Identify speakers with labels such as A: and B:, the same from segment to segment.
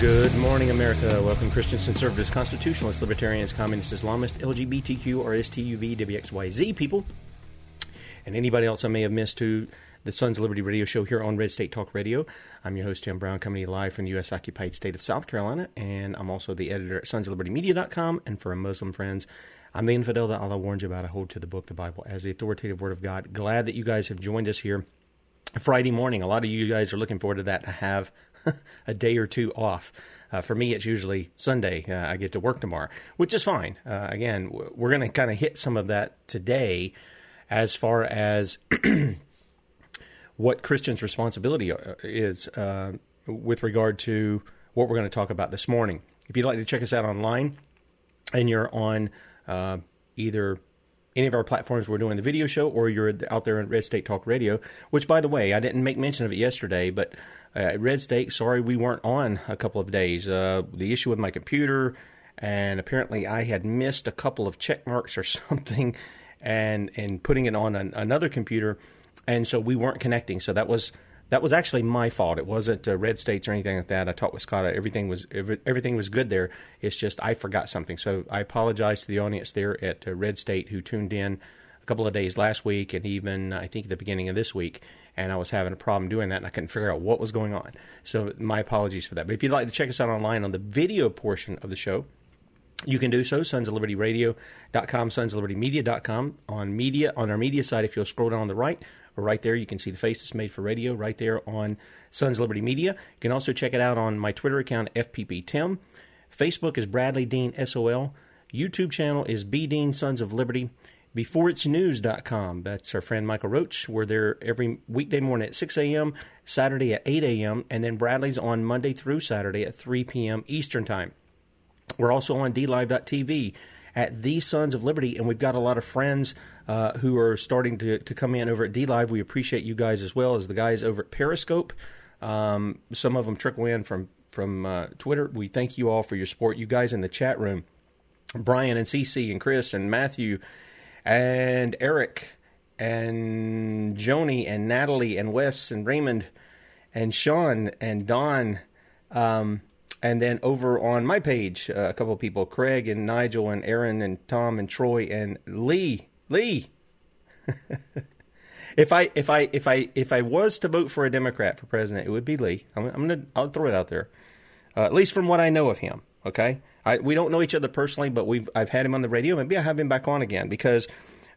A: Good morning, America. Welcome, Christians, conservatives, constitutionalists, libertarians, communists, Islamists, LGBTQ, RSTUV, WXYZ people, and anybody else I may have missed to the Sons of Liberty radio show here on Red State Talk Radio. I'm your host, Tim Brown, coming live from the U.S. occupied state of South Carolina, and I'm also the editor at sonsoflibertymedia.com. And for our Muslim friends, I'm the infidel that Allah warns you about. I hold to the book, the Bible, as the authoritative word of God. Glad that you guys have joined us here Friday morning. A lot of you guys are looking forward to that to have a day or two off. Uh, for me, it's usually Sunday. Uh, I get to work tomorrow, which is fine. Uh, again, we're going to kind of hit some of that today as far as what Christians' responsibility uh, is uh, with regard to what we're going to talk about this morning. If you'd like to check us out online and you're on uh, either any of our platforms we're doing the video show or you're out there in Red State Talk Radio, which, by the way, I didn't make mention of it yesterday, but uh, Red State, sorry we weren't on a couple of days. Uh, the issue with my computer, and apparently I had missed a couple of check marks or something and, and putting it on an, another computer, and so we weren't connecting. So that was that was actually my fault. It wasn't uh, red states or anything like that. I with Scott. Everything was everything was good there. It's just I forgot something. So I apologize to the audience there at uh, Red State who tuned in a couple of days last week and even I think the beginning of this week. And I was having a problem doing that, and I couldn't figure out what was going on. So my apologies for that. But if you'd like to check us out online on the video portion of the show, you can do so, sons of liberty radio.com, sons of liberty media.com. On media, on our media side, if you'll scroll down on the right, right there. You can see the face that's made for radio right there on Sons Liberty Media. You can also check it out on my Twitter account, FPP Tim. Facebook is Bradley Dean SOL. YouTube channel is B Dean Sons of Liberty. BeforeIt'sNews.com. That's our friend Michael Roach. We're there every weekday morning at 6 a.m., Saturday at 8 a.m., and then Bradley's on Monday through Saturday at 3 p.m. Eastern Time. We're also on DLive.tv at the Sons of Liberty, and we've got a lot of friends uh, who are starting to, to come in over at DLive. We appreciate you guys as well as the guys over at Periscope. Um, some of them trickle in from from uh, Twitter. We thank you all for your support. You guys in the chat room, Brian and CC and Chris and Matthew and Eric and Joni and Natalie and Wes and Raymond and Sean and Don. Um, and then over on my page, uh, a couple of people, Craig and Nigel and Aaron and Tom and Troy and Lee. Lee. if I if I if I if I was to vote for a Democrat for president, it would be Lee. I'm, I'm gonna I'll throw it out there. Uh, at least from what I know of him. Okay, I, we don't know each other personally, but we've I've had him on the radio. Maybe I have him back on again because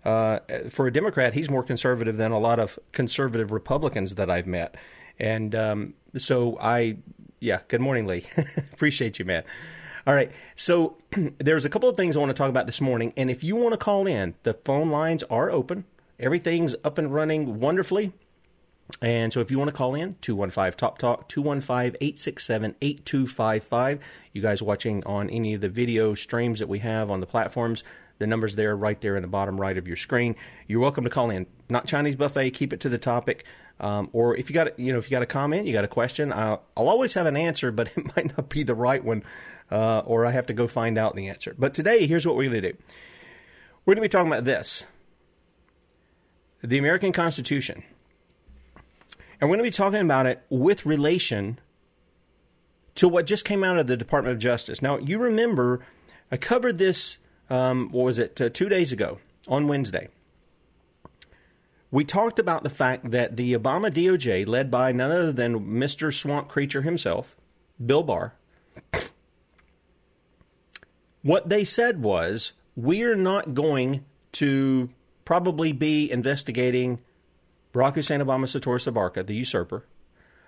A: uh, for a Democrat, he's more conservative than a lot of conservative Republicans that I've met. And um, so I yeah, good morning, Lee. Appreciate you, man. All right. So there's a couple of things I want to talk about this morning. And if you want to call in, the phone lines are open. Everything's up and running wonderfully. And so if you want to call in, 215 Top Talk, 215 867 8255. You guys watching on any of the video streams that we have on the platforms, the number's there right there in the bottom right of your screen. You're welcome to call in. Not Chinese buffet, keep it to the topic. Um, or if you got you know if you got a comment, you got a question, I'll, I'll always have an answer, but it might not be the right one, uh, or I have to go find out the answer. But today, here's what we're going to do. We're going to be talking about this: the American Constitution, and we're going to be talking about it with relation to what just came out of the Department of Justice. Now, you remember I covered this. Um, what was it? Uh, two days ago on Wednesday we talked about the fact that the Obama DOJ, led by none other than Mr. Swamp Creature himself, Bill Barr, what they said was, we're not going to probably be investigating Barack Hussein Obama Soetoro Soebarkah, the usurper,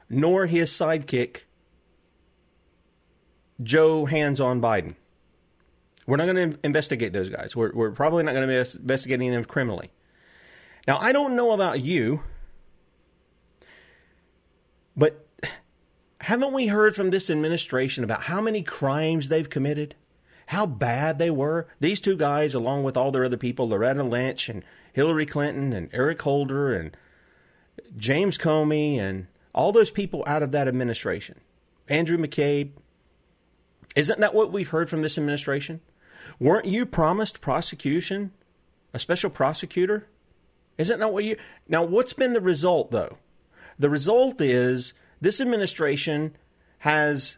A: nor his sidekick, Joe Hands on Biden. We're not going to investigate those guys. We're, we're probably not going to be investigating them criminally. Now, I don't know about you, but haven't we heard from this administration about how many crimes they've committed? How bad they were? These two guys, along with all their other people, Loretta Lynch and Hillary Clinton and Eric Holder and James Comey and all those people out of that administration. Andrew McCabe. Isn't that what we've heard from this administration? Weren't you promised prosecution? A special prosecutor? Isn't that what you. Now, what's been the result, though? The result is this administration has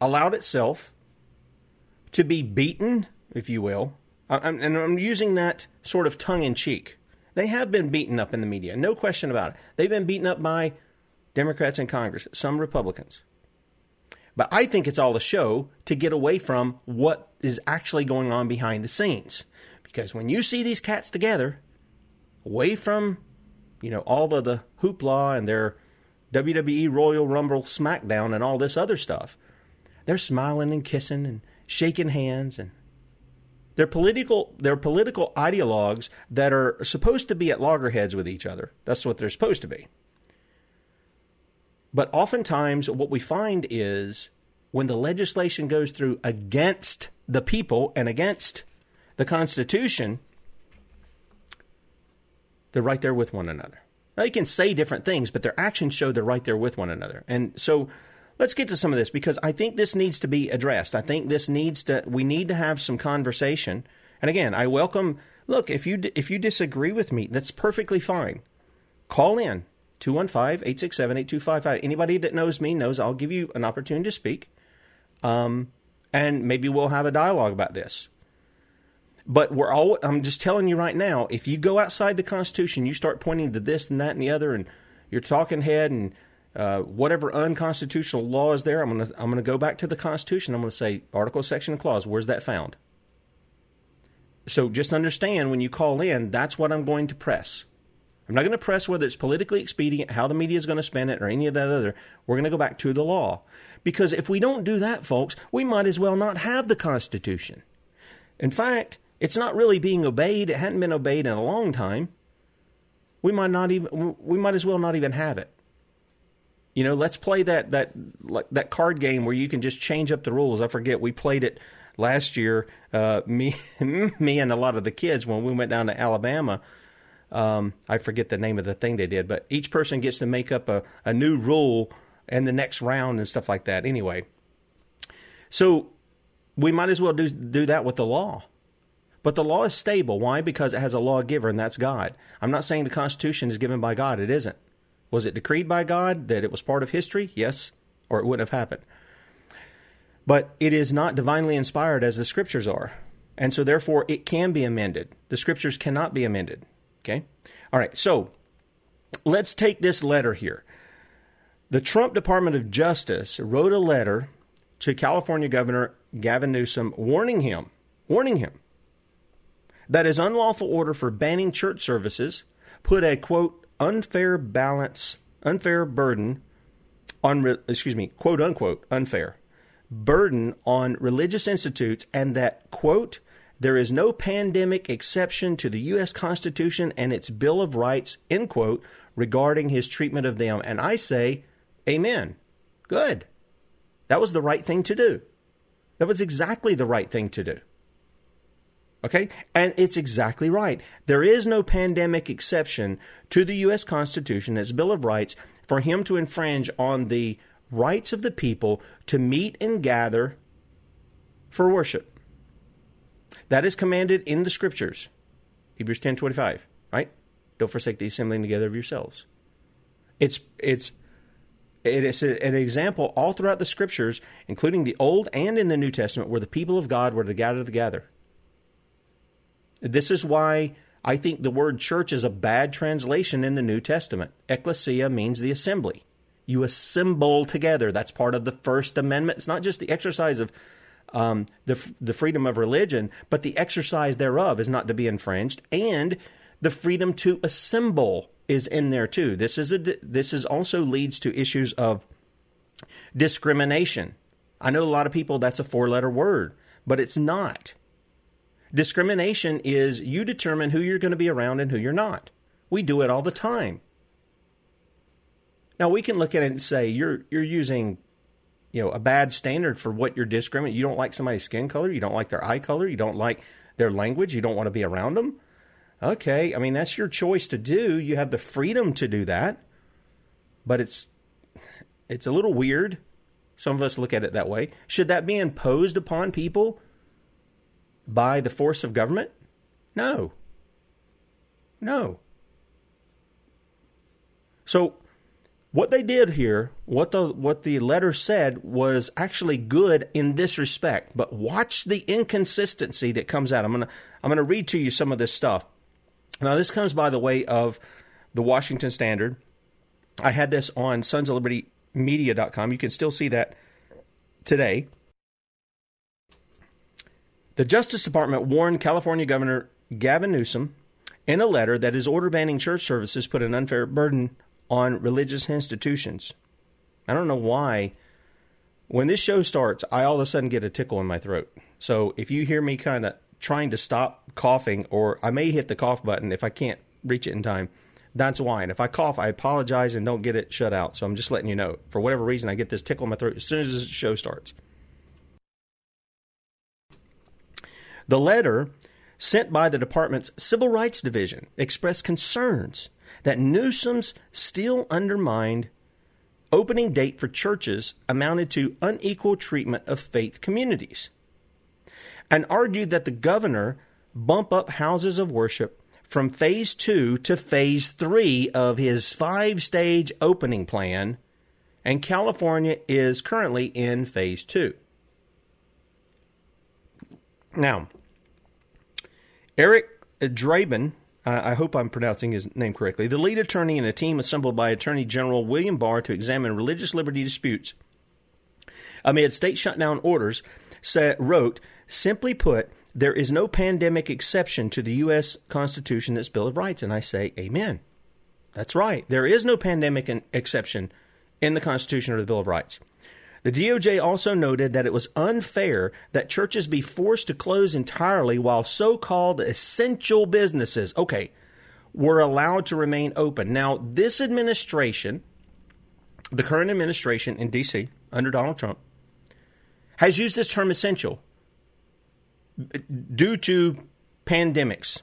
A: allowed itself to be beaten, if you will, and I'm using that sort of tongue in cheek. They have been beaten up in the media, no question about it. They've been beaten up by Democrats in Congress, some Republicans. But I think it's all a show to get away from what is actually going on behind the scenes. Because when you see these cats together, away from, you know, all of the hoopla and their WWE Royal Rumble SmackDown and all this other stuff, they're smiling and kissing and shaking hands and they're political they're political ideologues that are supposed to be at loggerheads with each other. That's what they're supposed to be. But oftentimes, what we find is when the legislation goes through against the people and against the Constitution, they're right there with one another. Now, they can say different things, but their actions show they're right there with one another. And so let's get to some of this because I think this needs to be addressed. I think this needs to, we need to have some conversation. And again, I welcome, look, if you, if you disagree with me, that's perfectly fine. Call in 215 867 8255. Anybody that knows me knows I'll give you an opportunity to speak. Um, and maybe we'll have a dialogue about this. But we're all, I'm just telling you right now, if you go outside the Constitution, you start pointing to this and that and the other, and you're talking head and uh, whatever unconstitutional law is there, I'm going to I'm to go back to the Constitution. I'm going to say article, section, and clause. Where's that found? So just understand when you call in, that's what I'm going to press. I'm not going to press whether it's politically expedient, how the media is going to spin it, or any of that other. We're going to go back to the law. Because if we don't do that, folks, we might as well not have the Constitution. In fact, it's not really being obeyed. It hadn't been obeyed in a long time. We might not even we might as well not even have it. You know, let's play that that that card game where you can just change up the rules. I forget we played it last year. Uh, me me and a lot of the kids when we went down to Alabama um, I forget the name of the thing they did, but each person gets to make up a, a new rule in the next round and stuff like that. Anyway, so we might as well do do that with the law. But the law is stable. Why? Because it has a lawgiver, and that's God. I'm not saying the Constitution is given by God. It isn't. Was it decreed by God that it was part of history? Yes, or it wouldn't have happened. But it is not divinely inspired as the Scriptures are. And so, therefore, it can be amended. The Scriptures cannot be amended. Okay? All right, so let's take this letter here. The Trump Department of Justice wrote a letter to California Governor Gavin Newsom warning him, warning him that his unlawful order for banning church services put a quote unfair balance, unfair burden on excuse me, quote unquote unfair burden on religious institutes and that quote there is no pandemic exception to the U.S. Constitution and its Bill of Rights, end quote, regarding his treatment of them. And I say, Amen. Good. That was the right thing to do. That was exactly the right thing to do. Okay? And it's exactly right. There is no pandemic exception to the U.S. Constitution, its Bill of Rights, for him to infringe on the rights of the people to meet and gather for worship. That is commanded in the scriptures. Hebrews 10:25, right? Don't forsake the assembling together of yourselves. It's it's it is an example all throughout the scriptures, including the Old and in the New Testament, where the people of God were to gather together. This is why I think the word church is a bad translation in the New Testament. Ecclesia means the assembly. You assemble together. That's part of the First Amendment. It's not just the exercise of um, the, the freedom of religion, but the exercise thereof is not to be infringed. And the freedom to assemble is in there too. This is a this is also leads to issues of discrimination. I know a lot of people that's a four letter word, but it's not. Discrimination is you determine who you're going to be around and who you're not. We do it all the time. Now we can look at it and say you're you're using you know a bad standard for what you're discriminating. You don't like somebody's skin color, you don't like their eye color, you don't like their language, you don't want to be around them. Okay, I mean that's your choice to do. You have the freedom to do that. But it's it's a little weird. Some of us look at it that way. Should that be imposed upon people by the force of government? No. No. So what they did here, what the what the letter said was actually good in this respect, but watch the inconsistency that comes out. I'm going to I'm going to read to you some of this stuff. Now this comes by the way of the Washington Standard. I had this on Sons of Liberty media.com. You can still see that today. The Justice Department warned California Governor Gavin Newsom in a letter that his order banning church services put an unfair burden on religious institutions. I don't know why. When this show starts, I all of a sudden get a tickle in my throat. So if you hear me kind of trying to stop coughing, or I may hit the cough button if I can't reach it in time, that's why. And if I cough, I apologize and don't get it shut out. So I'm just letting you know. For whatever reason, I get this tickle in my throat as soon as the show starts. The letter sent by the department's Civil Rights Division expressed concerns that Newsom's still undermined opening date for churches amounted to unequal treatment of faith communities and argued that the governor bump up houses of worship from phase two to phase three of his five stage opening plan, and California is currently in phase two. Now, Eric Dreiband, uh, I hope I'm pronouncing his name correctly, the lead attorney in a team assembled by Attorney General William Barr to examine religious liberty disputes amid state shutdown orders, said, wrote, simply put, there is no pandemic exception to the U.S. Constitution, its Bill of Rights. And I say, Amen. That's right. There is no pandemic exception in the Constitution or the Bill of Rights. The DOJ also noted that it was unfair that churches be forced to close entirely while so called essential businesses, okay, were allowed to remain open. Now, this administration, the current administration in D.C., under Donald Trump, has used this term essential due to pandemics,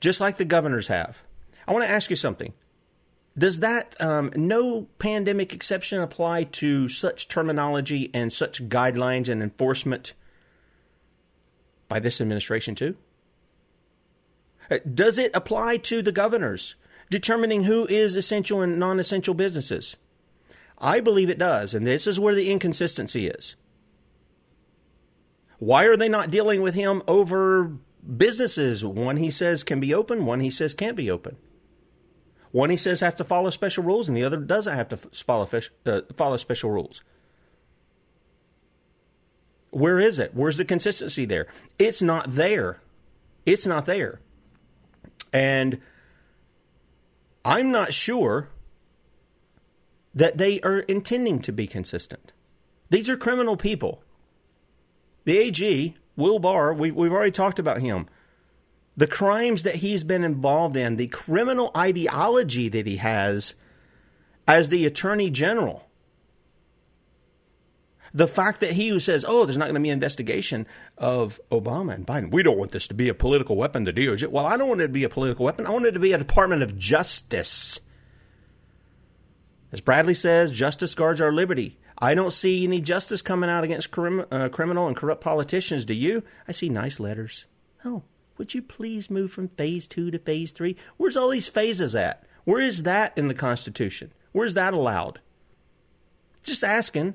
A: just like the governors have. I want to ask you something. Does that um, no pandemic exception apply to such terminology and such guidelines and enforcement by this administration too? Uh, does it apply to the governors determining who is essential and non essential businesses? I believe it does, and this is where the inconsistency is. Why are they not dealing with him over businesses? One he says can be open, one he says can't be open. One he says has to follow special rules, and the other doesn't have to follow, uh, follow special rules. Where is it? Where's the consistency there? It's not there. It's not there. And I'm not sure that they are intending to be consistent. These are criminal people. The AG, Will Barr, we, we've already talked about him. The crimes that he's been involved in, the criminal ideology that he has as the Attorney General. The fact that he who says, oh, there's not going to be an investigation of Obama and Biden, we don't want this to be a political weapon to DOJ. Well, I don't want it to be a political weapon. I want it to be a Department of Justice. As Bradley says, justice guards our liberty. I don't see any justice coming out against crim- uh, criminal and corrupt politicians. Do you? I see nice letters. Oh, would you please move from phase two to phase three? Where's all these phases at? Where is that in the Constitution? Where's that allowed? Just asking.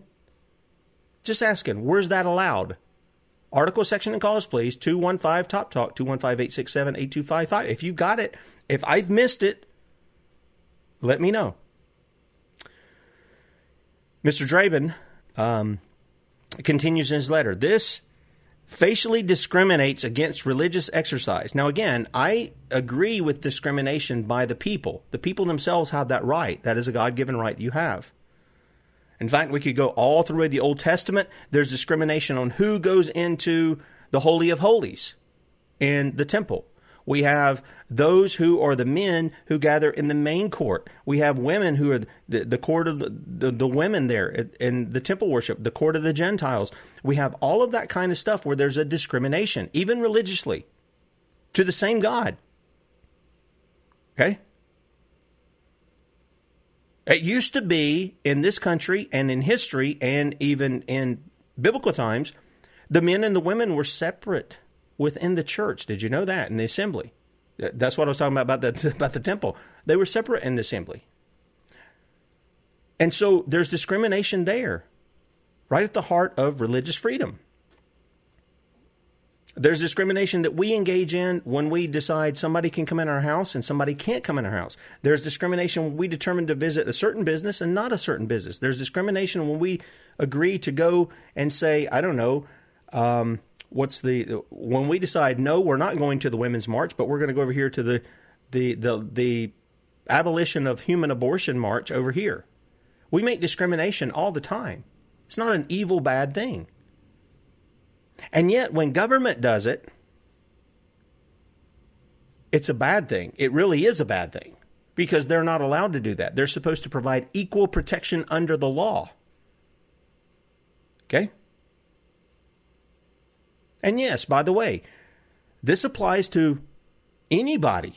A: Just asking. Where's that allowed? Article section and calls, please. 215 Top Talk, 215 867 8255. If you've got it, if I've missed it, let me know. Mr. Dreiband um, continues in his letter. This facially discriminates against religious exercise. Now, again, I agree with discrimination by the people. The people themselves have that right. That is a God given right that you have. In fact, we could go all through the Old Testament. There's discrimination on who goes into the Holy of Holies in the temple. We have those who are the men who gather in the main court. We have women who are the, the court of the, the, the women there in the temple worship, the court of the Gentiles. We have all of that kind of stuff where there's a discrimination, even religiously, to the same God. Okay? It used to be in this country and in history and even in biblical times, the men and the women were separate within the church. Did you know that in the assembly? That's what I was talking about about the about the temple. They were separate in the assembly. And so there's discrimination there, right at the heart of religious freedom. There's discrimination that we engage in when we decide somebody can come in our house and somebody can't come in our house. There's discrimination when we determine to visit a certain business and not a certain business. There's discrimination when we agree to go and say, I don't know, um, what's the when we decide no, we're not going to the women's march, but we're going to go over here to the the the the abolition of human abortion march over here. We make discrimination all the time. It's not an evil bad thing. And yet when government does it, it's a bad thing. It really is a bad thing because they're not allowed to do that. They're supposed to provide equal protection under the law. Okay? And yes, by the way, this applies to anybody,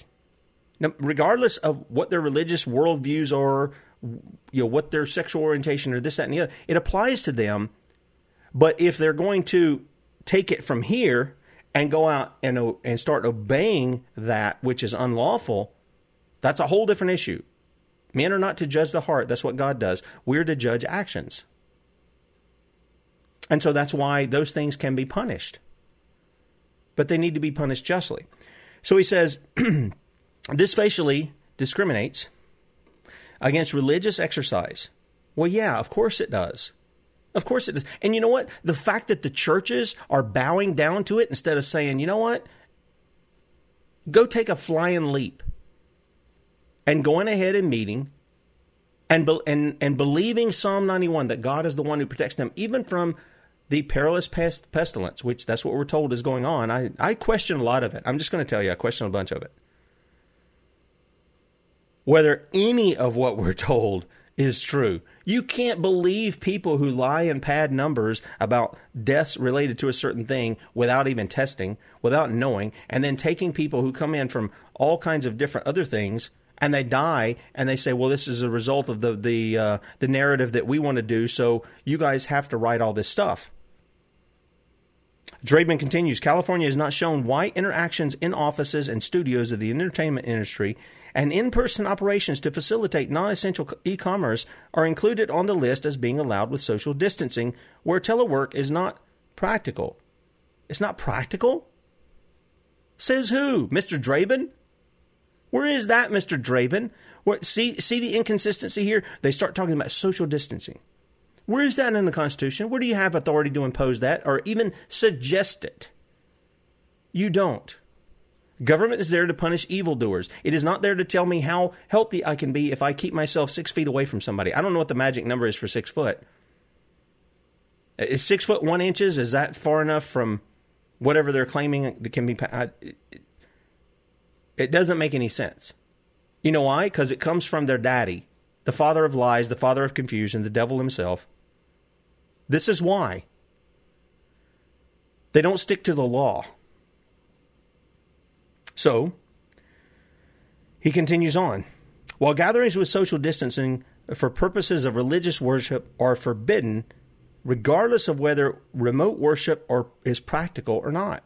A: now, regardless of what their religious worldviews are, you know, what their sexual orientation or this, that, and the other. It applies to them. But if they're going to take it from here and go out and, and start obeying that which is unlawful, that's a whole different issue. Men are not to judge the heart. That's what God does. We're to judge actions. And so that's why those things can be punished but they need to be punished justly. So he says, this facially discriminates against religious exercise. Well, yeah, of course it does. Of course it does. And you know what? The fact that the churches are bowing down to it instead of saying, you know what? Go take a flying leap and going ahead and meeting and, and, and believing Psalm 91 that God is the one who protects them, even from the perilous pest, pestilence, which that's what we're told is going on. I, I question a lot of it. I'm just going to tell you, I question a bunch of it. Whether any of what we're told is true. You can't believe people who lie and pad numbers about deaths related to a certain thing without even testing, without knowing, and then taking people who come in from all kinds of different other things and they die and they say, "Well, this is a result of the the uh, the narrative that we want to do, so you guys have to write all this stuff." Dreiband continues California has not shown why interactions in offices and studios of the entertainment industry and in person operations to facilitate non essential e commerce are included on the list as being allowed with social distancing, where telework is not practical. It's not practical? Says who? Mr. Dreiband? Where is that, Mr. Dreiband? What, see, see the inconsistency here? They start talking about social distancing. Where is that in the Constitution? Where do you have authority to impose that or even suggest it? You don't. Government is there to punish evildoers. It is not there to tell me how healthy I can be if I keep myself six feet away from somebody. I don't know what the magic number is for six foot. Is six foot one inches? Is that far enough from whatever they're claiming that can be? It doesn't make any sense. You know why? Because it comes from their daddy, the father of lies, the father of confusion, the devil himself. This is why. They don't stick to the law. So, he continues on. While gatherings with social distancing for purposes of religious worship are forbidden, regardless of whether remote worship or is practical or not.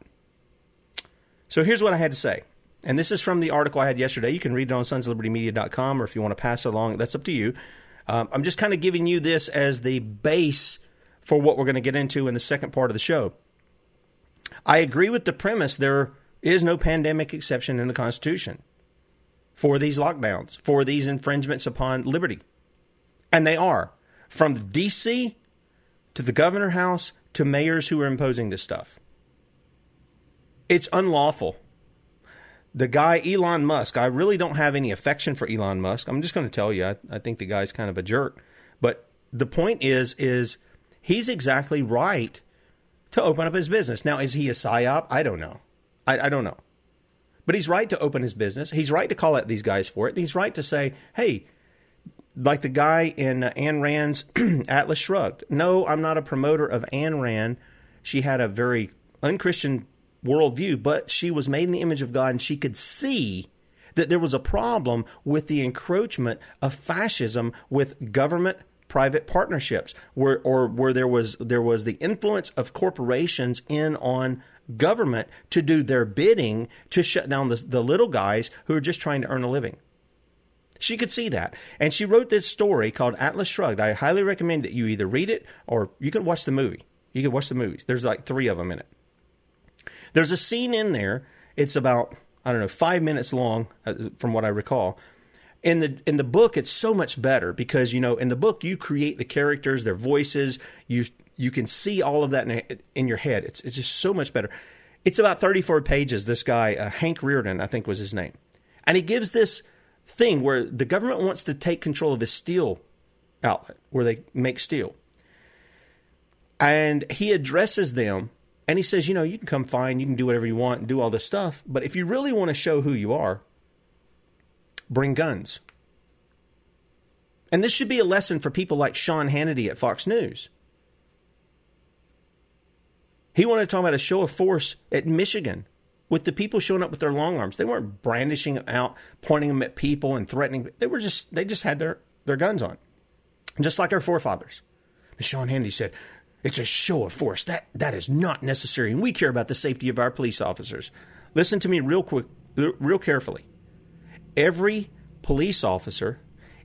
A: So here's what I had to say. And this is from the article I had yesterday. You can read it on sonslibertymedia.com or if you want to pass it along, that's up to you. Um, I'm just kind of giving you this as the base for what we're going to get into in the second part of the show. I agree with the premise there is no pandemic exception in the Constitution for these lockdowns, for these infringements upon liberty. And they are from the DC to the governor house to mayors who are imposing this stuff. It's unlawful. The guy, Elon Musk, I really don't have any affection for Elon Musk. I'm just going to tell you, I, I think the guy's kind of a jerk. But the point is, is he's exactly right to open up his business. Now, is he a psyop? I don't know. I, I don't know. But he's right to open his business. He's right to call out these guys for it. And he's right to say, hey, like the guy in uh, Ayn Rand's Atlas Shrugged. No, I'm not a promoter of Ayn Rand. She had a very unchristian worldview, but she was made in the image of God and she could see that there was a problem with the encroachment of fascism with government private partnerships where or where there was there was the influence of corporations in on government to do their bidding to shut down the, the little guys who are just trying to earn a living. She could see that. And she wrote this story called Atlas Shrugged. I highly recommend that you either read it or you can watch the movie. You can watch the movies. There's like three of them in it. There's a scene in there. It's about, I don't know, five minutes long uh, from what I recall. In the in the book, it's so much better because you know in the book you create the characters, their voices, you you can see all of that in, in your head. It's it's just so much better. It's about 34 pages. This guy, uh, Hank Rearden, I think was his name, and he gives this thing where the government wants to take control of his steel outlet where they make steel. And he addresses them and he says, you know, you can come fine, you can do whatever you want and do all this stuff. But if you really want to show who you are, bring guns. And this should be a lesson for people like Sean Hannity at Fox News. He wanted to talk about a show of force at Michigan with the people showing up with their long arms. They weren't brandishing them out, pointing them at people and threatening. They were just they just had their, their guns on. Just like our forefathers. And Sean Hannity said, it's a show of force. That that is not necessary. And we care about the safety of our police officers. Listen to me real quick real carefully. Every police officer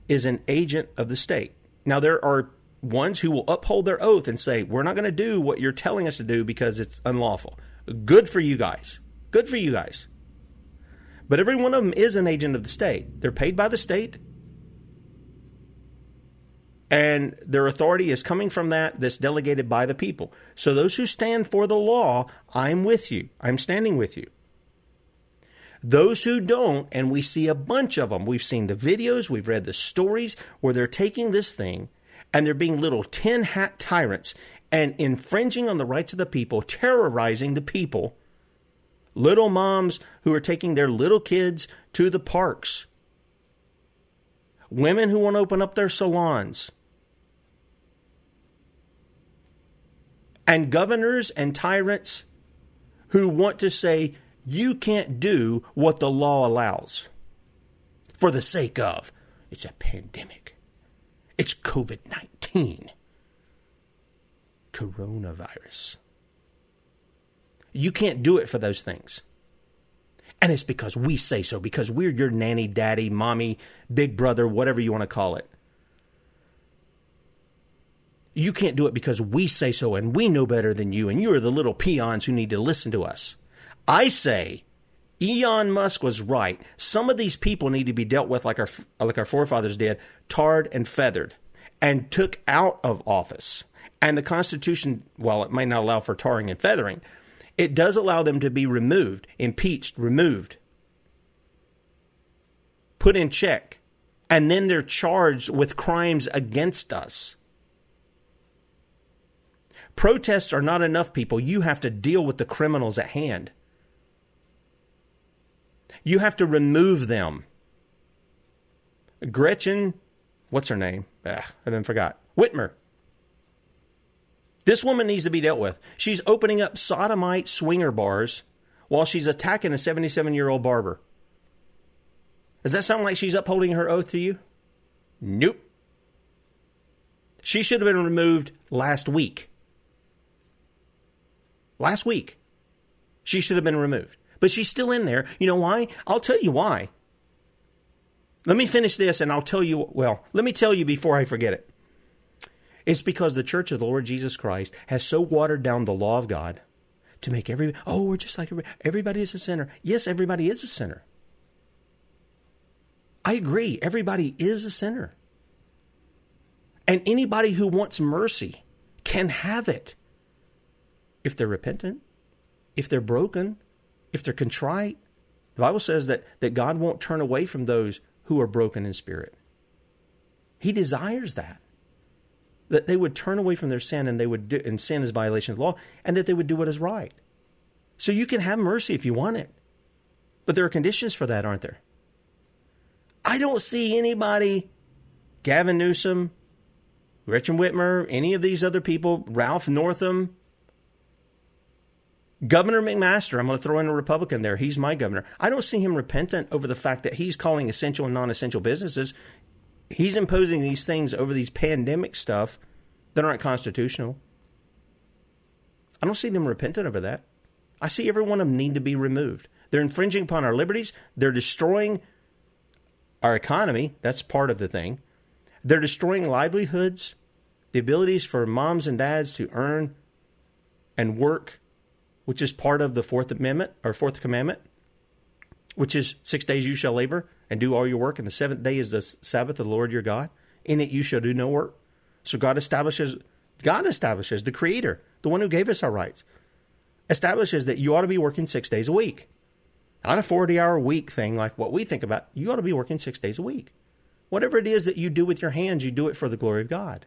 A: is an agent of the state. Now there are ones who will uphold their oath and say, We're not going to do what you're telling us to do because it's unlawful. Good for you guys. Good for you guys. But every one of them is an agent of the state. They're paid by the state. And their authority is coming from that that's delegated by the people. So those who stand for the law, I'm with you. I'm standing with you. Those who don't, and we see a bunch of them, we've seen the videos, we've read the stories where they're taking this thing and they're being little tin hat tyrants and infringing on the rights of the people, terrorizing the people. Little moms who are taking their little kids to the parks, women who want to open up their salons, and governors and tyrants who want to say, you can't do what the law allows for the sake of it's a pandemic, it's COVID 19, coronavirus. You can't do it for those things. And it's because we say so, because we're your nanny, daddy, mommy, big brother, whatever you want to call it. You can't do it because we say so and we know better than you, and you are the little peons who need to listen to us. I say, Elon Musk was right. Some of these people need to be dealt with like our like our forefathers did, tarred and feathered, and took out of office. And the Constitution, while it might not allow for tarring and feathering, it does allow them to be removed, impeached, removed, put in check, and then they're charged with crimes against us. Protests are not enough, people. You have to deal with the criminals at hand. You have to remove them. Gretchen, what's her name? Ah, I then forgot. Whitmer this woman needs to be dealt with. She's opening up sodomite swinger bars while she's attacking a 77 year old barber. Does that sound like she's upholding her oath to you? Nope. She should have been removed last week. Last week. She should have been removed. But she's still in there. You know why? I'll tell you why. Let me finish this and I'll tell you. Well, let me tell you before I forget it. It's because the church of the Lord Jesus Christ has so watered down the law of God to make every oh we're just like everybody, everybody is a sinner. Yes, everybody is a sinner. I agree. Everybody is a sinner. And anybody who wants mercy can have it if they're repentant, if they're broken, if they're contrite. The Bible says that, that God won't turn away from those who are broken in spirit. He desires that. That they would turn away from their sin and they would do, and sin is violation of the law, and that they would do what is right. So you can have mercy if you want it. But there are conditions for that, aren't there? I don't see anybody, Gavin Newsom, Gretchen Whitmer, any of these other people, Ralph Northam, Governor McMaster, I'm going to throw in a Republican there. He's my governor. I don't see him repentant over the fact that he's calling essential and non essential businesses. He's imposing these things over these pandemic stuff that aren't constitutional. I don't see them repentant over that. I see every one of them need to be removed. They're infringing upon our liberties. They're destroying our economy. That's part of the thing. They're destroying livelihoods, the abilities for moms and dads to earn and work, which is part of the Fourth Amendment or Fourth Commandment, which is six days you shall labor and do all your work, and the seventh day is the Sabbath of the Lord your God. In it you shall do no work. So God establishes, God establishes, the Creator, the one who gave us our rights, establishes that you ought to be working six days a week. Not a 40 hour week thing like what we think about. You ought to be working six days a week. Whatever it is that you do with your hands, you do it for the glory of God.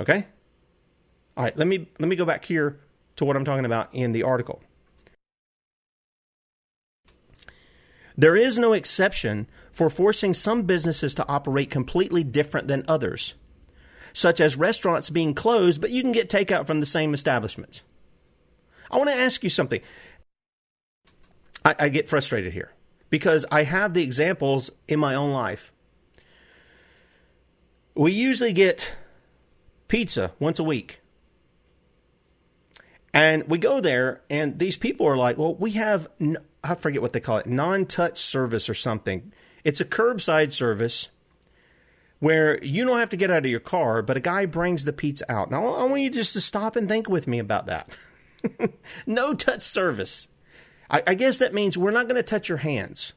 A: Okay? All right, let me let me go back here to what I'm talking about in the article. There is no exception for forcing some businesses to operate completely different than others, such as restaurants being closed, but you can get takeout from the same establishments. I want to ask you something. I, I get frustrated here because I have the examples in my own life. We usually get pizza once a week. And we go there, and these people are like, well, we have, I forget what they call it, non touch service or something. It's a curbside service where you don't have to get out of your car, but a guy brings the pizza out. Now, I want you just to stop and think with me about that. no touch service. I, I guess that means we're not going to touch your hands.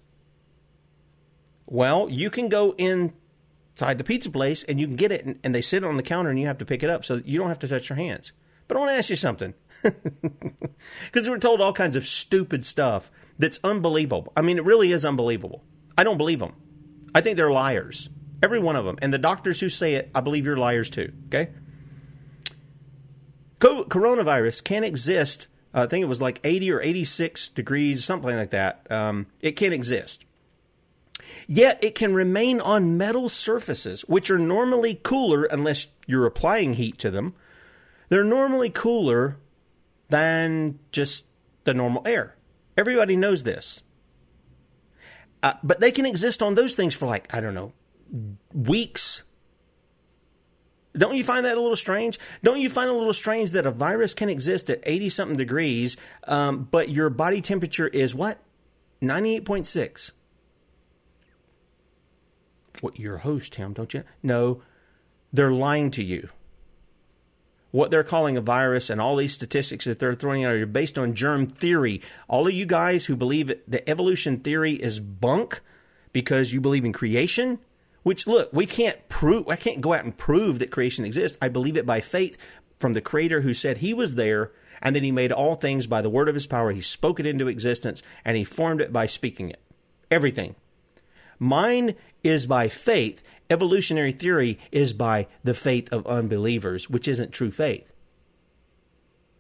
A: Well, you can go inside the pizza place and you can get it, and, and they sit on the counter and you have to pick it up so you don't have to touch your hands. But I want to ask you something. Because we're told all kinds of stupid stuff that's unbelievable. I mean, it really is unbelievable. I don't believe them. I think they're liars. Every one of them. And the doctors who say it, I believe you're liars too. Okay? coronavirus can't exist. Uh, I think it was like 80 or 86 degrees, something like that. Um, it can't exist. Yet it can remain on metal surfaces, which are normally cooler unless you're applying heat to them. They're normally cooler than just the normal air. Everybody knows this. Uh, but they can exist on those things for like, I don't know, weeks, don't you find that a little strange? Don't you find a little strange that a virus can exist at 80 something degrees, um, but your body temperature is what? 98.6. What, you're a host, Tim, don't you? No, they're lying to you. What they're calling a virus and all these statistics that they're throwing out are based on germ theory. All of you guys who believe the evolution theory is bunk because you believe in creation, which look, we can't prove. I can't go out and prove that creation exists. I believe it by faith from the Creator who said He was there, and then He made all things by the word of His power. He spoke it into existence, and He formed it by speaking it. Everything. Mine is by faith. Evolutionary theory is by the faith of unbelievers, which isn't true faith.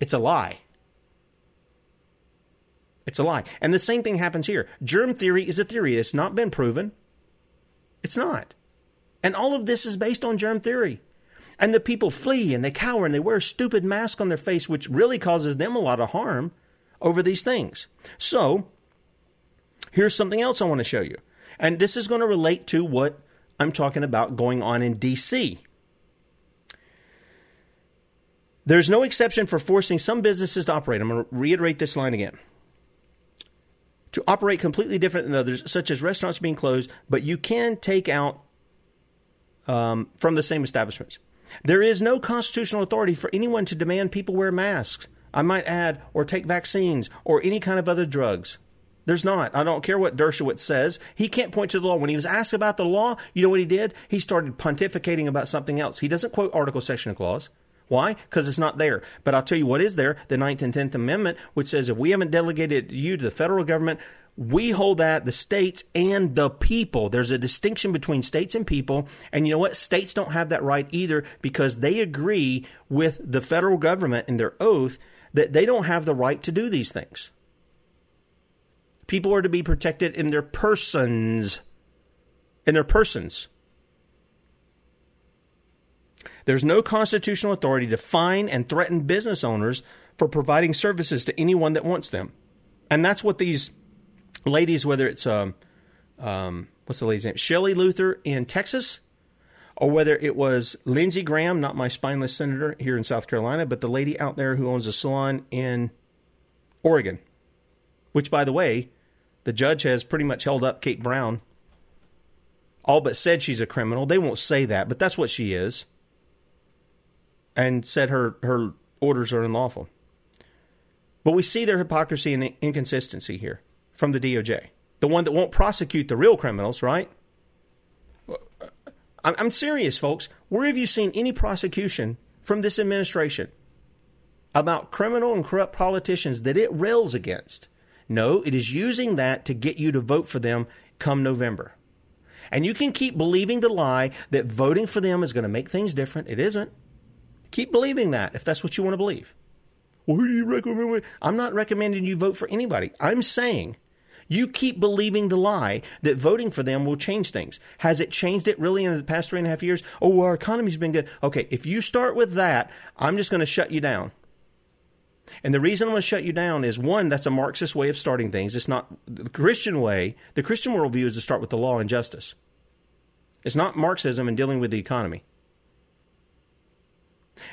A: It's a lie. It's a lie. And the same thing happens here. Germ theory is a theory. It's not been proven. It's not. And all of this is based on germ theory. And the people flee and they cower and they wear a stupid mask on their face, which really causes them a lot of harm over these things. So, here's something else I want to show you. And this is going to relate to what I'm talking about going on in DC. There's no exception for forcing some businesses to operate. I'm going to reiterate this line again to operate completely different than others, such as restaurants being closed, but you can take out um, from the same establishments. There is no constitutional authority for anyone to demand people wear masks, I might add, or take vaccines or any kind of other drugs. There's not. I don't care what Dershowitz says. He can't point to the law. When he was asked about the law, you know what he did? He started pontificating about something else. He doesn't quote Article, Section, and Clause. Why? Because it's not there. But I'll tell you what is there the Ninth and Tenth Amendment, which says if we haven't delegated you to the federal government, we hold that the states and the people. There's a distinction between states and people. And you know what? States don't have that right either because they agree with the federal government in their oath that they don't have the right to do these things. People are to be protected in their persons. In their persons. There's no constitutional authority to fine and threaten business owners for providing services to anyone that wants them. And that's what these ladies, whether it's um, um, what's the lady's name, Shelley Luther in Texas, or whether it was Lindsey Graham, not my spineless senator here in South Carolina, but the lady out there who owns a salon in Oregon, which, by the way, the judge has pretty much held up Kate Brown, all but said she's a criminal. They won't say that, but that's what she is, and said her her orders are unlawful. But we see their hypocrisy and inconsistency here from the DOJ, the one that won't prosecute the real criminals, right? I'm serious, folks. Where have you seen any prosecution from this administration about criminal and corrupt politicians that it rails against? No, it is using that to get you to vote for them come November. And you can keep believing the lie that voting for them is going to make things different. It isn't. Keep believing that if that's what you want to believe. Well, do you recommend? I'm not recommending you vote for anybody. I'm saying you keep believing the lie that voting for them will change things. Has it changed it really in the past three and a half years? Oh, our economy's been good. Okay, if you start with that, I'm just going to shut you down. And the reason I'm going to shut you down is one, that's a Marxist way of starting things. It's not the Christian way. The Christian worldview is to start with the law and justice. It's not Marxism and dealing with the economy.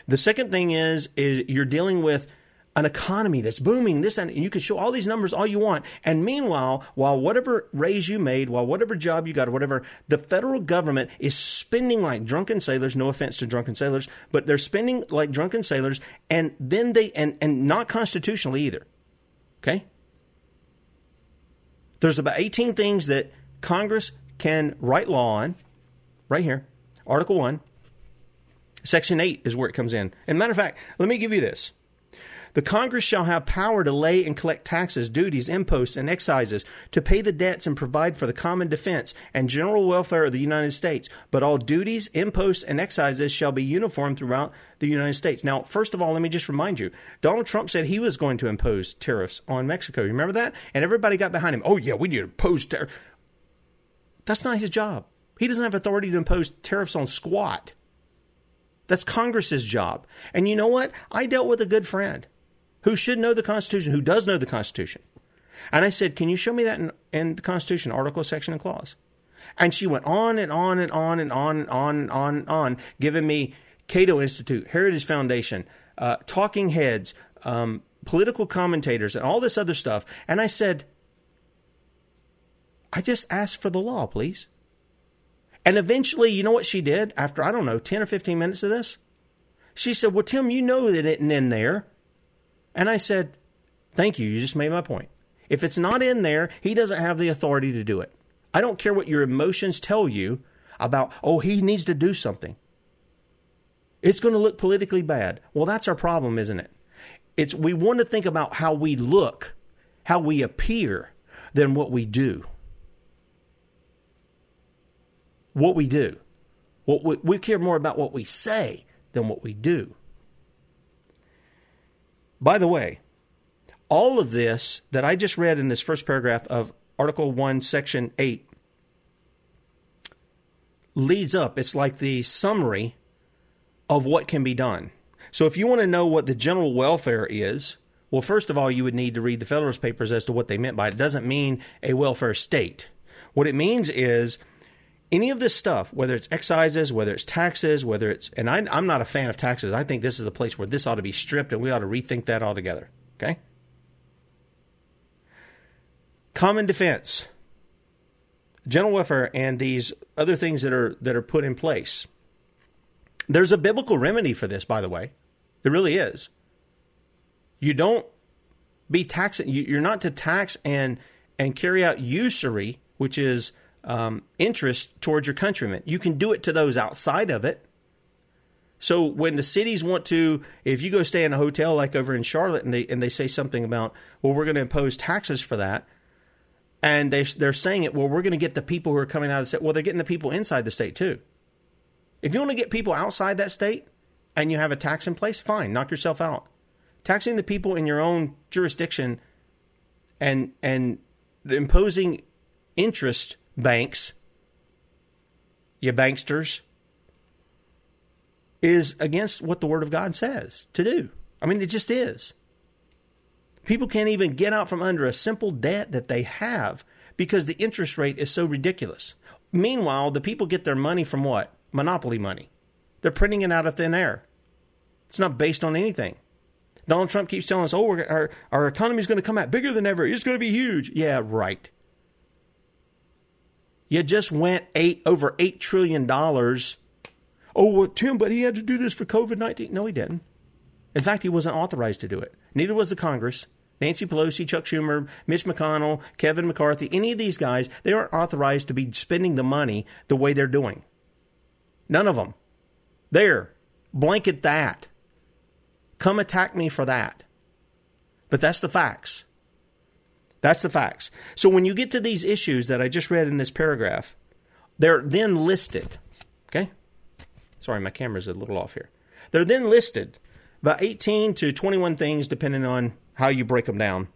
A: The second thing is is you're dealing with an economy that's booming, this and you can show all these numbers all you want. And meanwhile, while whatever raise you made, while whatever job you got, or whatever, the federal government is spending like drunken sailors. No offense to drunken sailors, but they're spending like drunken sailors, and then they and and not constitutionally either. Okay. There's about 18 things that Congress can write law on, right here, Article One. Section 8 is where it comes in. And matter of fact, let me give you this. The Congress shall have power to lay and collect taxes, duties, imposts, and excises, to pay the debts and provide for the common defense and general welfare of the United States. But all duties, imposts, and excises shall be uniform throughout the United States. Now, first of all, let me just remind you Donald Trump said he was going to impose tariffs on Mexico. You remember that? And everybody got behind him. Oh, yeah, we need to impose tariffs. That's not his job. He doesn't have authority to impose tariffs on squat. That's Congress's job. And you know what? I dealt with a good friend who should know the Constitution, who does know the Constitution. And I said, Can you show me that in, in the Constitution, article, section, and clause? And she went on and on and on and on and on and on and on, giving me Cato Institute, Heritage Foundation, uh, talking heads, um, political commentators, and all this other stuff. And I said, I just asked for the law, please. And eventually, you know what she did after, I don't know, 10 or 15 minutes of this? She said, Well, Tim, you know that it isn't in there. And I said, Thank you. You just made my point. If it's not in there, he doesn't have the authority to do it. I don't care what your emotions tell you about, oh, he needs to do something. It's going to look politically bad. Well, that's our problem, isn't it? It's we want to think about how we look, how we appear, than what we do. What we do. What we, we care more about what we say than what we do. By the way, all of this that I just read in this first paragraph of Article 1, Section 8 leads up. It's like the summary of what can be done. So if you want to know what the general welfare is, well, first of all, you would need to read the Federalist Papers as to what they meant by it. It doesn't mean a welfare state. What it means is any of this stuff, whether it's excises, whether it's taxes, whether it's, and I, am not a fan of taxes. I think this is a place where this ought to be stripped and we ought to rethink that altogether. Okay? Common defense, general welfare, and these other things that are that are put in place. There's a biblical remedy for this, by the way. It really is. You don't be taxing. You're not to tax and and carry out usury, which is um, interest towards your countrymen. You can do it to those outside of it. So when the cities want to, if you go stay in a hotel like over in Charlotte, and they and they say something about, well, we're going to impose taxes for that, and they they're saying it, well, we're going to get the people who are coming out of the state. Well, they're getting the people inside the state too. If you want to get people outside that state and you have a tax in place, fine, knock yourself out. Taxing the people in your own jurisdiction and and imposing interest banks, you banksters, is against what the Word of God says to do. I mean, it just is. People can't even get out from under a simple debt that they have because the interest rate is so ridiculous. Meanwhile, the people get their money from what? monopoly money. They're printing it out of thin air. It's not based on anything. Donald Trump keeps telling us, oh, our, our economy is going to come out bigger than ever. It's going to be huge. Yeah, right. You just went eight over $8 trillion. Oh, well, Tim, but he had to do this for COVID 19. No, he didn't. In fact, he wasn't authorized to do it. Neither was the Congress. Nancy Pelosi, Chuck Schumer, Mitch McConnell, Kevin McCarthy, any of these guys, they aren't authorized to be spending the money the way they're doing. None of them. There, blanket that. Come attack me for that. But that's the facts. That's the facts. So when you get to these issues that I just read in this paragraph, they're then listed. Okay? Sorry, my camera's a little off here. They're then listed about 18 to 21 things, depending on how you break them down.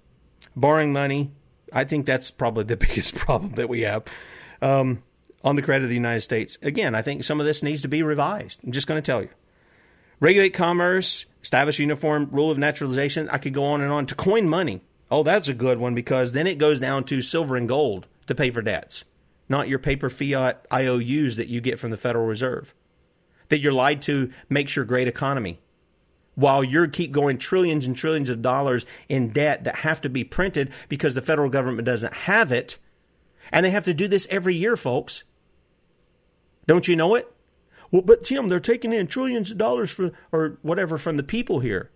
A: Borrowing money, I think that's probably the biggest problem that we have. Um, on the credit of the United States. Again, I think some of this needs to be revised. I'm just going to tell you. Regulate commerce, establish uniform rule of naturalization. I could go on and on to coin money. Oh, that's a good one because then it goes down to silver and gold to pay for debts, not your paper fiat IOUs that you get from the Federal Reserve. That you're lied to makes your great economy. While you keep going trillions and trillions of dollars in debt that have to be printed because the federal government doesn't have it, and they have to do this every year, folks. Don't you know it? Well, but Tim, they're taking in trillions of dollars for or whatever from the people here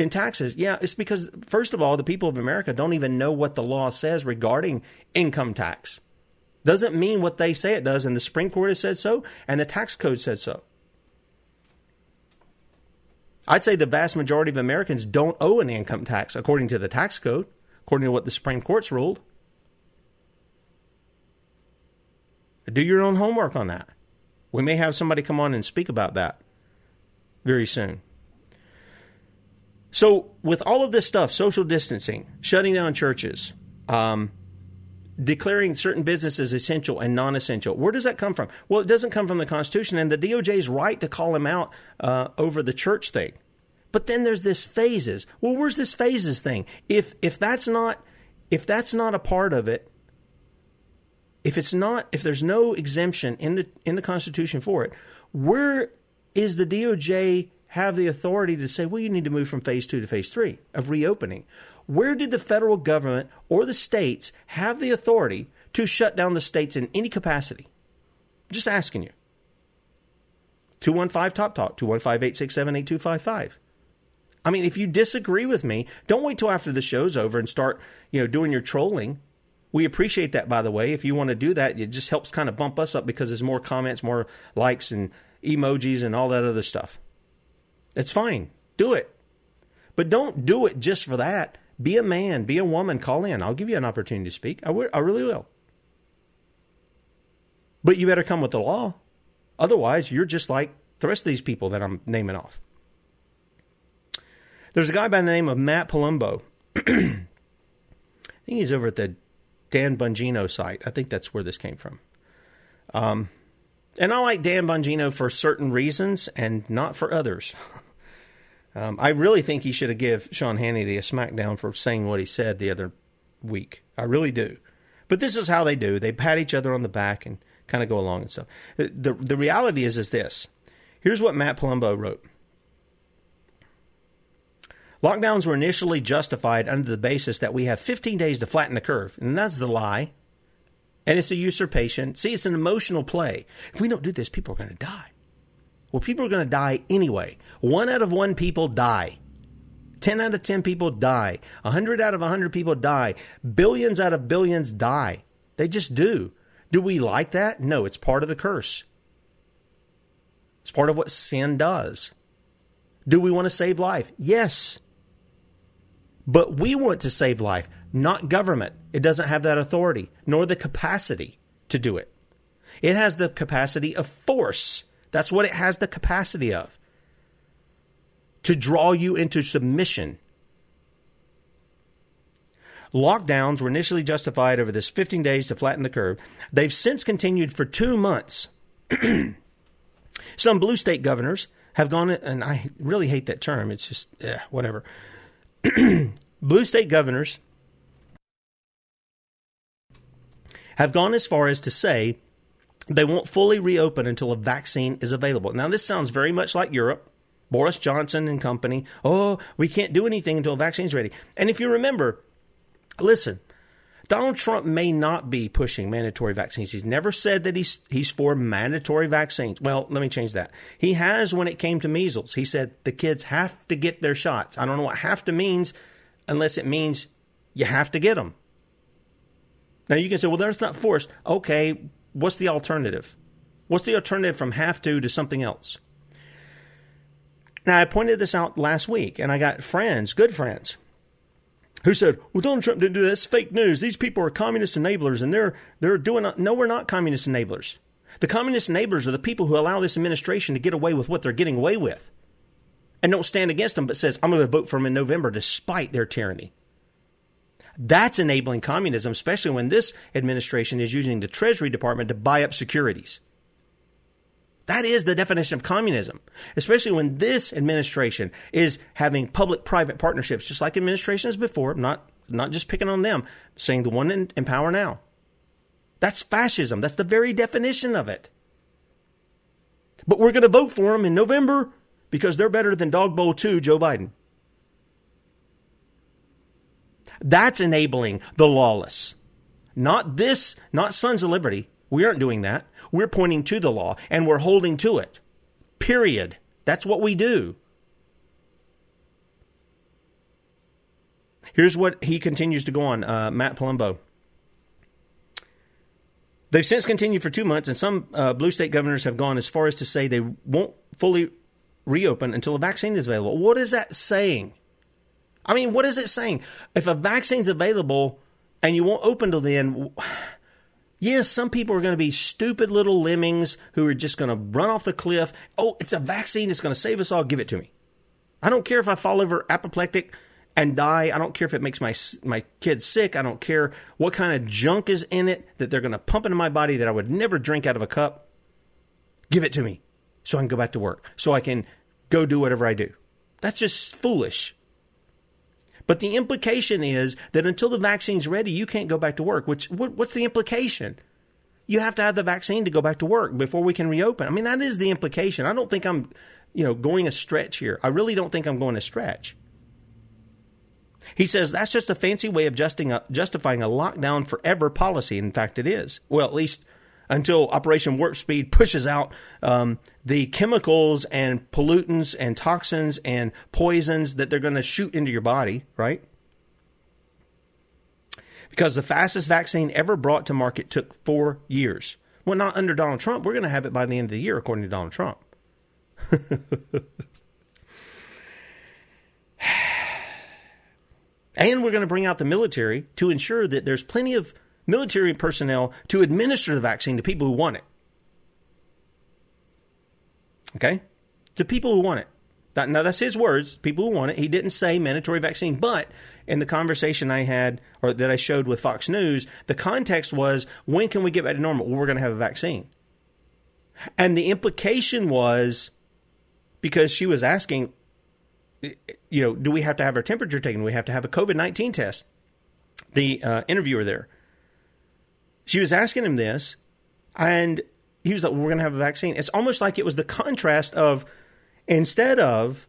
A: in taxes. Yeah, it's because first of all, the people of America don't even know what the law says regarding income tax. Doesn't mean what they say it does, and the Supreme Court has said so, and the tax code said so. I'd say the vast majority of Americans don't owe an income tax according to the tax code, according to what the Supreme Court's ruled. Do your own homework on that. We may have somebody come on and speak about that very soon. So, with all of this stuff, social distancing, shutting down churches, um, declaring certain businesses essential and non essential, where does that come from? Well, it doesn't come from the Constitution, and the DOJ's right to call him out uh, over the church thing. But then there's this phases. Well, where's this phases thing? If if that's not if that's not a part of it, if it's not if there's no exemption in the in the constitution for it where is the DOJ have the authority to say well you need to move from phase 2 to phase 3 of reopening. Where did the federal government or the states have the authority to shut down the states in any capacity? Just asking you. 215 top talk 215-867-8255 I mean, if you disagree with me, don't wait till after the show's over and start, you know, doing your trolling. We appreciate that, by the way. If you want to do that, it just helps kind of bump us up because there's more comments, more likes, and emojis, and all that other stuff. It's fine. Do it. But don't do it just for that. Be a man, be a woman, call in. I'll give you an opportunity to speak. I, w- I really will. But you better come with the law. Otherwise, you're just like the rest of these people that I'm naming off. There's a guy by the name of Matt Palumbo. I think he's over at the Dan Bongino site. I think that's where this came from. Um, and I like Dan Bongino for certain reasons and not for others. um, I really think he should have give Sean Hannity a smackdown for saying what he said the other week. I really do. But this is how they do. They pat each other on the back and kind of go along and stuff. The, the reality is is this. Here's what Matt Palumbo wrote. Lockdowns were initially justified under the basis that we have 15 days to flatten the curve, and that's the lie. And it's a usurpation. See, it's an emotional play. If we don't do this, people are going to die. Well, people are going to die anyway. One out of one people die. 10 out of 10 people die. 100 out of 100 people die. Billions out of billions die. They just do. Do we like that? No, it's part of the curse. It's part of what sin does. Do we want to save life? Yes. But we want to save life, not government. It doesn't have that authority, nor the capacity to do it. It has the capacity of force. That's what it has the capacity of to draw you into submission. Lockdowns were initially justified over this 15 days to flatten the curve. They've since continued for two months. Some blue state governors have gone, and I really hate that term. It's just, eh, whatever. blue state governors have gone as far as to say they won't fully reopen until a vaccine is available. Now, this sounds very much like Europe. Boris Johnson and company. Oh, we can't do anything until a vaccine's ready. And if you remember, listen, Donald Trump may not be pushing mandatory vaccines. He's never said that he's he's for mandatory vaccines. Well, let me change that. He has when it came to measles. He said the kids have to get their shots. I don't know what have to means unless it means you have to get them. Now you can say, well, that's not forced. Okay, what's the alternative? What's the alternative from have to to something else? Now, I pointed this out last week, and I got friends, good friends, who said, "Well, Donald Trump didn't do this. Fake news. These people are communist enablers, and they're they're doing. No, we're not communist enablers. The communist enablers are the people who allow this administration to get away with what they're getting away with, and don't stand against them, but says, "I'm going to vote for them in November despite their tyranny." That's enabling communism, especially when this administration is using the Treasury Department to buy up securities. That is the definition of communism, especially when this administration is having public private partnerships, just like administrations before, not, not just picking on them, saying the one in, in power now. That's fascism. That's the very definition of it. But we're going to vote for them in November because they're better than Dog Bowl 2, Joe Biden. That's enabling the lawless. Not this, not Sons of Liberty. We aren't doing that. We're pointing to the law and we're holding to it. Period. That's what we do. Here's what he continues to go on, uh, Matt Palumbo. They've since continued for two months, and some uh, blue state governors have gone as far as to say they won't fully reopen until a vaccine is available. What is that saying? I mean, what is it saying? If a vaccine's available and you won't open till then, Yes, some people are going to be stupid little lemmings who are just going to run off the cliff. Oh, it's a vaccine. It's going to save us all. Give it to me. I don't care if I fall over apoplectic and die. I don't care if it makes my my kids sick. I don't care what kind of junk is in it that they're going to pump into my body that I would never drink out of a cup. Give it to me so I can go back to work. So I can go do whatever I do. That's just foolish. But the implication is that until the vaccine's ready, you can't go back to work. Which what, what's the implication? You have to have the vaccine to go back to work before we can reopen. I mean, that is the implication. I don't think I'm, you know, going a stretch here. I really don't think I'm going a stretch. He says that's just a fancy way of justifying a, justifying a lockdown forever policy. In fact, it is. Well, at least until Operation Warp Speed pushes out um, the chemicals and pollutants and toxins and poisons that they're going to shoot into your body, right? Because the fastest vaccine ever brought to market took four years. Well, not under Donald Trump. We're going to have it by the end of the year, according to Donald Trump. and we're going to bring out the military to ensure that there's plenty of military personnel to administer the vaccine to people who want it. Okay? To people who want it. Now, that's his words, people who want it. He didn't say mandatory vaccine, but in the conversation I had or that I showed with Fox News, the context was when can we get back to normal? Well, we're going to have a vaccine. And the implication was because she was asking, you know, do we have to have our temperature taken? Do we have to have a COVID 19 test? The uh, interviewer there she was asking him this, and he was like, well, We're going to have a vaccine. It's almost like it was the contrast of instead of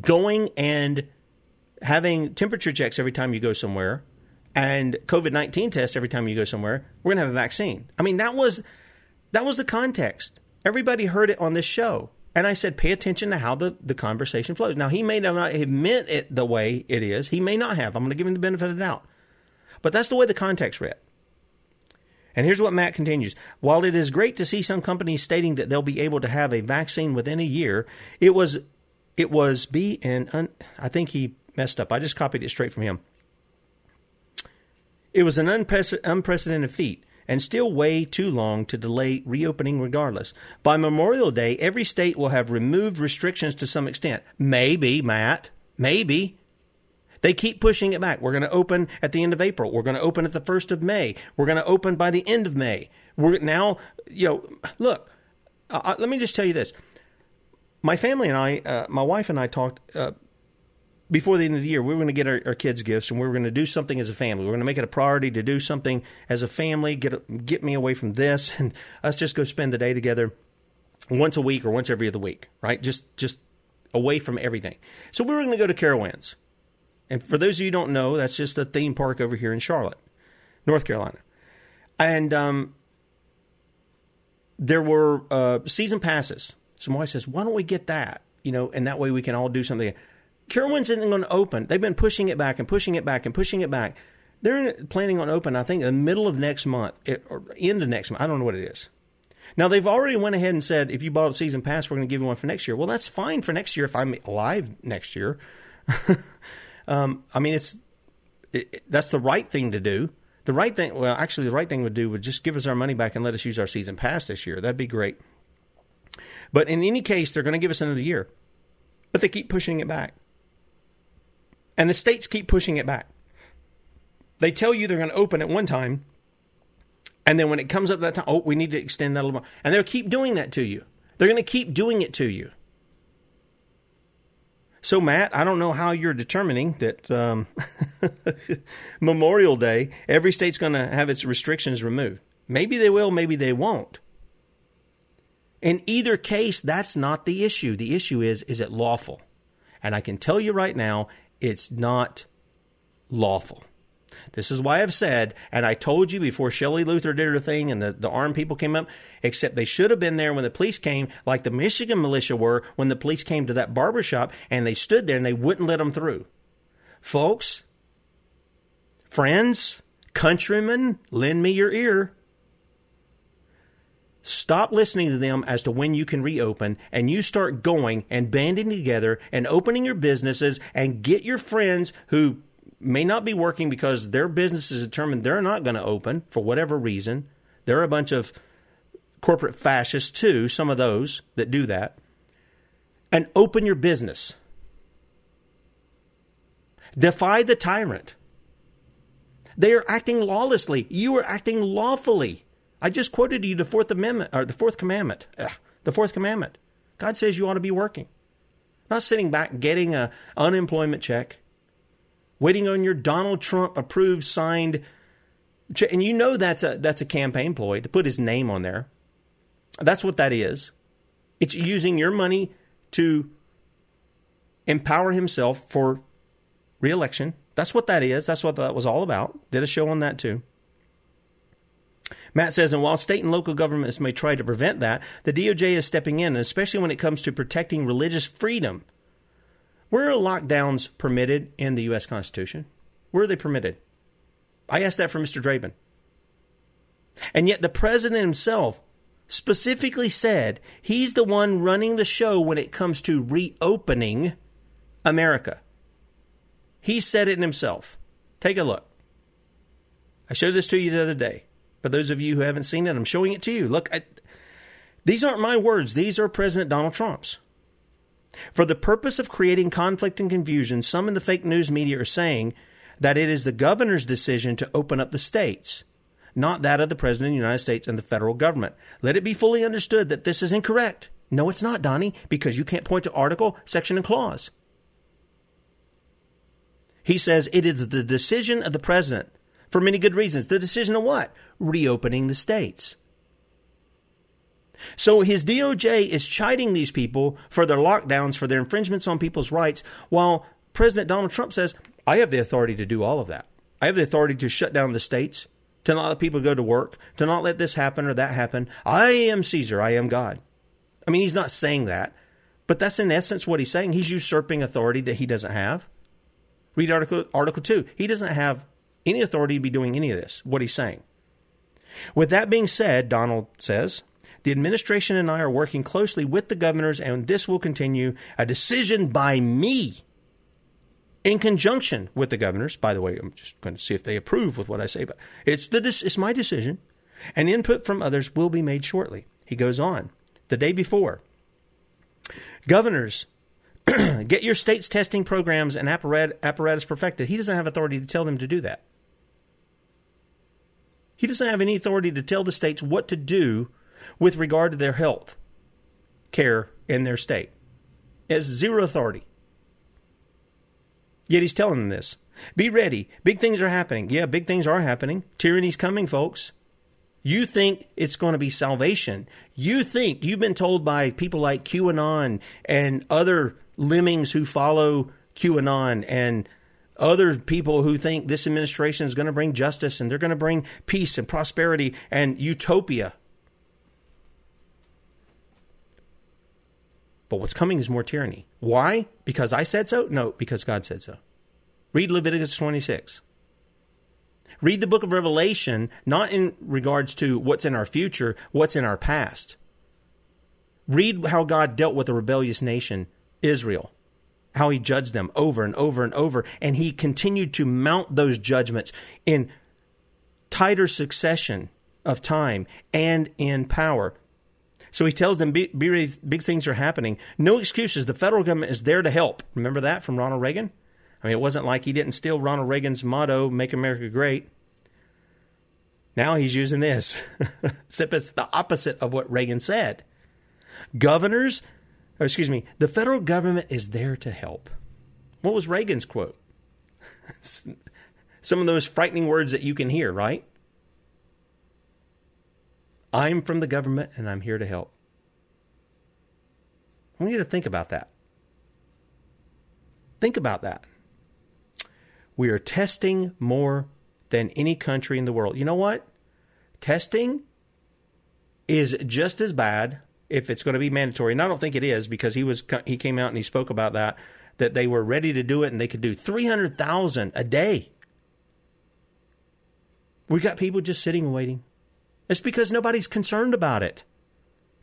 A: going and having temperature checks every time you go somewhere and COVID 19 tests every time you go somewhere, we're going to have a vaccine. I mean, that was. That was the context. Everybody heard it on this show. And I said, pay attention to how the, the conversation flows. Now, he may not have meant it the way it is. He may not have. I'm going to give him the benefit of the doubt. But that's the way the context read. And here's what Matt continues. While it is great to see some companies stating that they'll be able to have a vaccine within a year, it was it was be an un, I think he messed up. I just copied it straight from him. It was an unprecedented feat and still way too long to delay reopening regardless. By Memorial Day, every state will have removed restrictions to some extent. Maybe, Matt, maybe. They keep pushing it back. We're going to open at the end of April. We're going to open at the 1st of May. We're going to open by the end of May. We're now, you know, look, uh, let me just tell you this. My family and I, uh, my wife and I talked uh, before the end of the year, we were going to get our, our, kids gifts and we were going to do something as a family. We are going to make it a priority to do something as a family, get, get me away from this, and us just go spend the day together once a week or once every other week, right? Just, just away from everything. So we were going to go to Carowinds. And for those of you who don't know, that's just a theme park over here in Charlotte, North Carolina. And um, there were uh, season passes. So my wife says, why don't we get that? You know, and that way we can all do something. Carowinds isn't going to open. They've been pushing it back and pushing it back and pushing it back. They're planning on open, I think, in the middle of next month or end of next month. I don't know what it is. Now they've already went ahead and said if you bought a season pass, we're going to give you one for next year. Well, that's fine for next year if I'm alive next year. um, I mean, it's it, that's the right thing to do. The right thing, well, actually, the right thing would do would just give us our money back and let us use our season pass this year. That'd be great. But in any case, they're going to give us another year, but they keep pushing it back. And the states keep pushing it back. They tell you they're going to open at one time, and then when it comes up that time, oh, we need to extend that a little more. And they'll keep doing that to you. They're going to keep doing it to you. So, Matt, I don't know how you're determining that um, Memorial Day, every state's going to have its restrictions removed. Maybe they will, maybe they won't. In either case, that's not the issue. The issue is, is it lawful? And I can tell you right now, it's not lawful. This is why I've said, and I told you before Shelley Luther did her thing and the, the armed people came up, except they should have been there when the police came, like the Michigan militia were when the police came to that barber shop and they stood there and they wouldn't let them through. Folks, friends, countrymen, lend me your ear. Stop listening to them as to when you can reopen and you start going and banding together and opening your businesses and get your friends who may not be working because their business is determined they're not going to open for whatever reason. There are a bunch of corporate fascists too, some of those that do that. And open your business. Defy the tyrant. They are acting lawlessly. You are acting lawfully. I just quoted you the Fourth Amendment or the Fourth Commandment. Ugh, the Fourth Commandment. God says you ought to be working, not sitting back getting a unemployment check, waiting on your Donald Trump approved signed. Check. And you know that's a that's a campaign ploy to put his name on there. That's what that is. It's using your money to empower himself for reelection. That's what that is. That's what that was all about. Did a show on that too. Matt says, and while state and local governments may try to prevent that, the DOJ is stepping in, especially when it comes to protecting religious freedom. Where are lockdowns permitted in the U.S. Constitution? Where are they permitted? I asked that for Mr. Dreiband. And yet the president himself specifically said he's the one running the show when it comes to reopening America. He said it himself. Take a look. I showed this to you the other day. For those of you who haven't seen it, I'm showing it to you. Look, I, these aren't my words, these are President Donald Trump's. For the purpose of creating conflict and confusion, some in the fake news media are saying that it is the governor's decision to open up the states, not that of the President of the United States and the federal government. Let it be fully understood that this is incorrect. No, it's not, Donnie, because you can't point to article, section, and clause. He says it is the decision of the president for many good reasons. The decision of what? Reopening the states. So his DOJ is chiding these people for their lockdowns, for their infringements on people's rights, while President Donald Trump says, I have the authority to do all of that. I have the authority to shut down the states, to not let people go to work, to not let this happen or that happen. I am Caesar, I am God. I mean, he's not saying that, but that's in essence what he's saying. He's usurping authority that he doesn't have. Read Article, Article 2. He doesn't have any authority to be doing any of this, what he's saying. With that being said, Donald says, the administration and I are working closely with the governors, and this will continue. A decision by me in conjunction with the governors. By the way, I'm just going to see if they approve with what I say, but it's the it's my decision, and input from others will be made shortly. He goes on. The day before, governors, get your state's testing programs and apparatus perfected. He doesn't have authority to tell them to do that. He doesn't have any authority to tell the states what to do with regard to their health care in their state. He has zero authority. Yet he's telling them this. Be ready. Big things are happening. Yeah, big things are happening. Tyranny's coming, folks. You think it's going to be salvation. You think you've been told by people like QAnon and other lemmings who follow QAnon and other people who think this administration is going to bring justice and they're going to bring peace and prosperity and utopia. But what's coming is more tyranny. Why? Because I said so? No, because God said so. Read Leviticus 26. Read the book of Revelation, not in regards to what's in our future, what's in our past. Read how God dealt with the rebellious nation, Israel, how he judged them over and over and over, and he continued to mount those judgments in tighter succession of time and in power. So he tells them, be, be big things are happening. No excuses. The federal government is there to help. Remember that from Ronald Reagan? I mean, it wasn't like he didn't steal Ronald Reagan's motto, Make America Great. Now he's using this. Except it's the opposite of what Reagan said. Governors, or excuse me, the federal government is there to help. What was Reagan's quote? Some of those frightening words that you can hear, right? I'm from the government and I'm here to help. I want you to think about that. Think about that. We are testing more than any country in the world. You know what? Testing is just as bad if it's going to be mandatory. And I don't think it is because he was he came out and he spoke about that that they were ready to do it and they could do 300,000 a day. We got people just sitting and waiting. It's because nobody's concerned about it.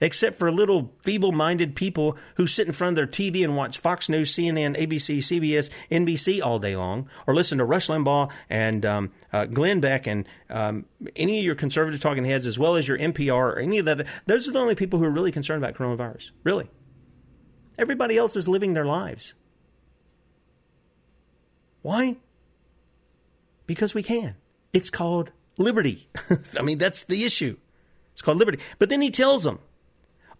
A: Except for little feeble minded people who sit in front of their TV and watch Fox News, CNN, ABC, CBS, NBC all day long, or listen to Rush Limbaugh and um, uh, Glenn Beck and um, any of your conservative talking heads, as well as your NPR or any of that. Those are the only people who are really concerned about coronavirus. Really. Everybody else is living their lives. Why? Because we can. It's called liberty. I mean, that's the issue. It's called liberty. But then he tells them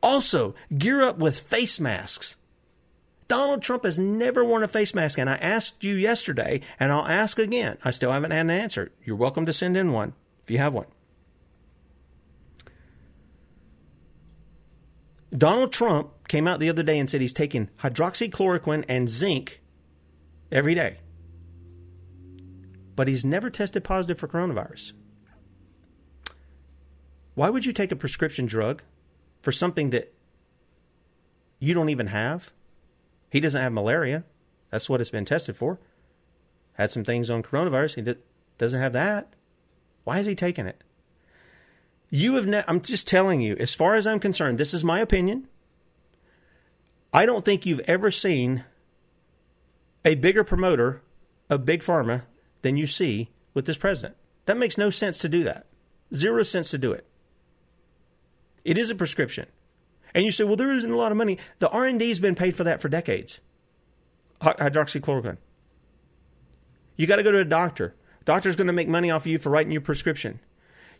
A: also gear up with face masks. Donald Trump has never worn a face mask, and I asked you yesterday, and I'll ask again. I still haven't had an answer. You're welcome to send in one if you have one. Donald Trump came out the other day and said he's taking hydroxychloroquine and zinc every day. But he's never tested positive for coronavirus. Why would you take a prescription drug for something that you don't even have? He doesn't have malaria. That's what it's been tested for. Had some things on coronavirus. He doesn't have that. Why is he taking it? You have. Ne- I'm just telling you. As far as I'm concerned, this is my opinion. I don't think you've ever seen a bigger promoter of big pharma than you see with this president. That makes no sense to do that. Zero sense to do it. It is a prescription. And you say, well, there isn't a lot of money. The R&D has been paid for that for decades. Hydroxychloroquine. You got to go to a doctor. Doctor's going to make money off of you for writing your prescription.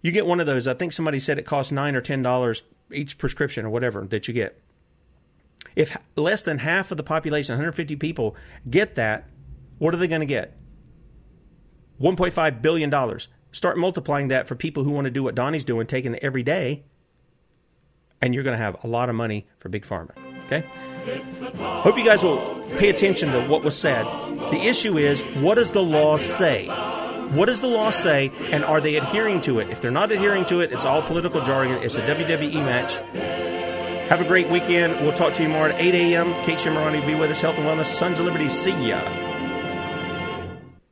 A: You get one of those. I think somebody said it costs nine or ten dollars each prescription or whatever that you get. If less than half of the population, 150 people, get that, what are they going to get? 1.5 billion dollars. Start multiplying that for people who want to do what Donnie's doing, taking it every day and you're going to have a lot of money for Big Pharma. Okay? Hope you guys will pay attention to what was said. The issue is what does the law say? What does the law say, and are they adhering to it? If they're not adhering to it, it's all political jargon. It's a WWE match. Have a great weekend. We'll talk to you more at 8 a.m. Kate Shemirani be with us, Health and Wellness, Sons of Liberty. See ya.